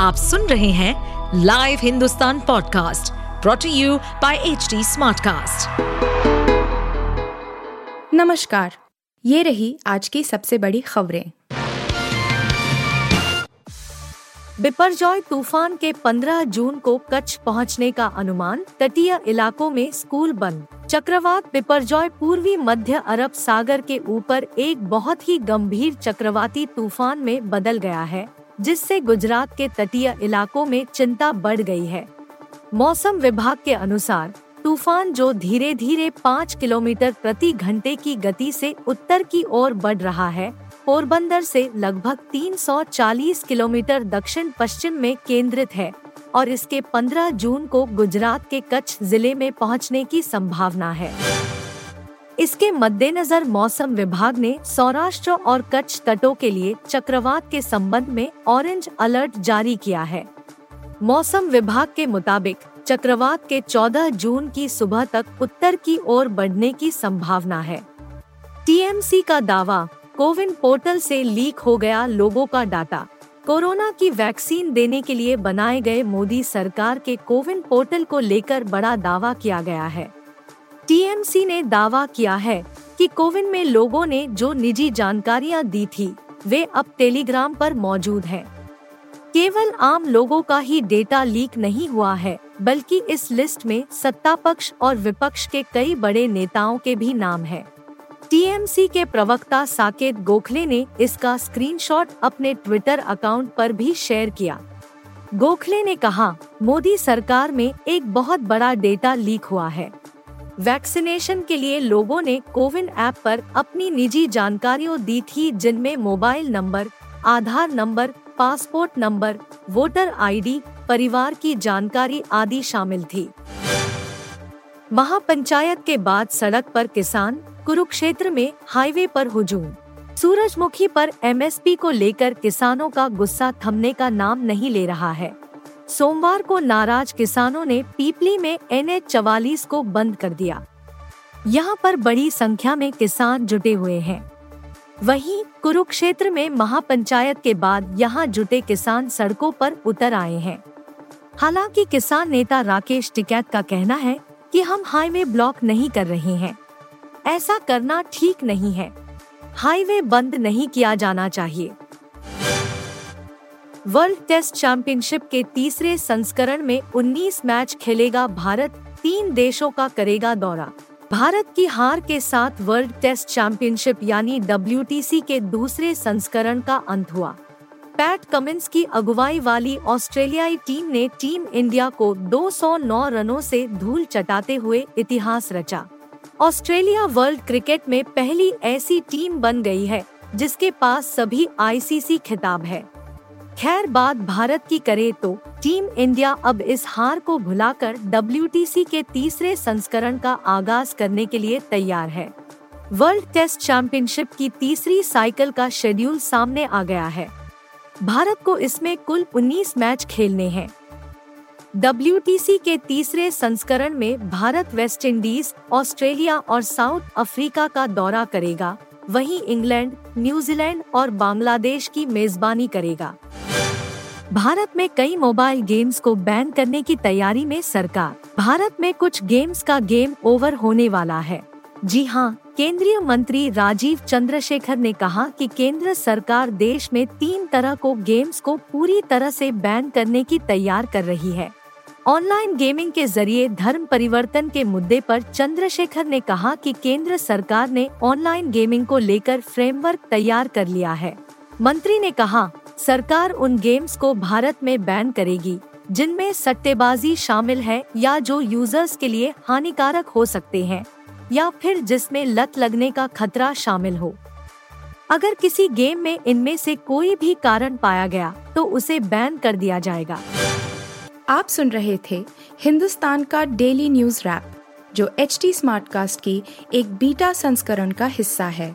आप सुन रहे हैं live Hindustan podcast brought to you by H Smartcast. नमस्कार। ये रही आज की सबसे बड़ी खबरें। बिपरजॉय तूफ़ान के 15 जून को कच्छ पहुँचने का अनुमान, तटीय इलाकों में स्कूल बंद। चक्रवात बिपरजॉय पूर्वी मध्य अरब सागर के ऊपर एक बहुत ही गंभीर चक्रवाती तूफ़ान में बदल गया है। जिससे गुजरात के तटीय इलाकों में चिंता बढ़ गई है। मौसम विभाग के अनुसार, तूफ़ान जो धीरे धीरे पाँच किलोमीटर प्रति घंटे की गति से उत्तर की ओर बढ़ रहा है, पोरबंदर से लगभग 340 किलोमीटर दक्षिण पश्चिम में केंद्रित है और इसके 15 जून को गुजरात के कच्छ ज़िले में पहुँचने की संभावना है। इसके मद्देनजर मौसम विभाग ने सौराष्ट्र और कच्छ तटों के लिए चक्रवात के संबंध में ऑरेंज अलर्ट जारी किया है। मौसम विभाग के मुताबिक चक्रवात के 14 जून की सुबह तक उत्तर की ओर बढ़ने की संभावना है। टीएमसी का दावा, कोविन पोर्टल से लीक हो गया लोगों का डाटा। कोरोना की वैक्सीन देने के लिए बनाए गए मोदी सरकार के कोविन पोर्टल को लेकर बड़ा दावा किया गया है। टीएमसी ने दावा किया है कि कोविन में लोगों ने जो निजी जानकारियाँ दी थी, वे अब टेलीग्राम पर मौजूद हैं। केवल आम लोगों का ही डेटा लीक नहीं हुआ है, बल्कि इस लिस्ट में सत्ता पक्ष और विपक्ष के कई बड़े नेताओं के भी नाम हैं। टीएमसी के प्रवक्ता साकेत गोखले ने इसका स्क्रीनशॉट अपने ट्विटर अकाउंट पर भी शेयर किया गोखले ने कहा, मोदी सरकार में एक बहुत बड़ा डेटा लीक हुआ है वैक्सीनेशन के लिए लोगों ने कोविन ऐप पर अपनी निजी जानकारियों दी थी जिनमें mobile number Aadhaar number passport number voter ID, परिवार की जानकारी आदि शामिल थी। महापंचायत के बाद सड़क पर किसान कुरुक्षेत्र में हाईवे पर हुजूम। सूरजमुखी पर एमएसपी को लेकर किसानों का गुस्सा थमने का नाम नहीं ले रहा है। सोमवार को नाराज़ किसानों ने पीपली में एन एच को बंद कर दिया। यहाँ पर बड़ी संख्या में किसान जुटे हुए हैं। वहीं कुरुक्षेत्र में महापंचायत के बाद यहाँ जुटे किसान सड़कों पर उतर आए हैं। हालाँकि किसान नेता राकेश टिकैत का कहना है कि हम हाईवे ब्लॉक नहीं कर रहे हैं। ऐसा करना ठीक नहीं है। हाईवे बंद नहीं किया जाना चाहिए। वर्ल्ड टेस्ट चैंपियनशिप के तीसरे संस्करण में 19 मैच खेलेगा भारत, तीन देशों का करेगा दौरा। भारत की हार के साथ वर्ल्ड टेस्ट चैंपियनशिप यानी डब्ल्यूटीसी के दूसरे संस्करण का अंत हुआ। पैट कमिंस की अगुवाई वाली ऑस्ट्रेलियाई टीम ने टीम इंडिया को 209 रनों से धूल चटाते हुए इतिहास रचा। ऑस्ट्रेलिया वर्ल्ड क्रिकेट में पहली ऐसी टीम बन गई है, जिसके पास सभी आईसीसी खिताब है। खैर बात भारत की करे तो टीम इंडिया अब इस हार को भुलाकर डब्ल्यू के तीसरे संस्करण का आगाज़ करने के लिए तैयार है। वर्ल्ड टेस्ट चैंपियनशिप की तीसरी साइकिल का शेड्यूल सामने आ गया है। भारत को इसमें कुल 19 मैच खेलने हैं। डब्ल्यू के तीसरे संस्करण में भारत वेस्ट इंडीज, ऑस्ट्रेलिया और साउथ अफ्रीका का दौरा करेगा। वहीं इंग्लैंड, न्यूजीलैंड और बांग्लादेश की मेजबानी करेगा। भारत में कई मोबाइल गेम्स को बैन करने की तैयारी में सरकार। भारत में कुछ गेम्स का गेम ओवर होने वाला है। जी हाँ केंद्रीय मंत्री राजीव चंद्रशेखर ने कहा कि केंद्र सरकार देश में तीन तरह को गेम्स को पूरी तरह से बैन करने की तैयार कर रही है। ऑनलाइन गेमिंग के ज़रिए धर्म परिवर्तन के मुद्दे पर चंद्रशेखर ने कहा कि केंद्र सरकार ने ऑनलाइन गेमिंग को लेकर फ्रेमवर्क तैयार कर लिया है। मंत्री ने कहा, सरकार उन गेम्स को भारत में बैन करेगी, जिनमें सट्टेबाजी शामिल है या जो यूज़र्स के लिए हानिकारक हो सकते हैं, या फिर जिसमें लत लगने का खतरा शामिल हो। अगर किसी गेम में इनमें से कोई भी कारण पाया गया तो उसे बैन कर दिया जाएगा। आप सुन रहे थे हिंदुस्तान का डेली न्यूज़ रैप जो एच टी स्मार्ट कास्ट की एक बीटा संस्करण का हिस्सा है।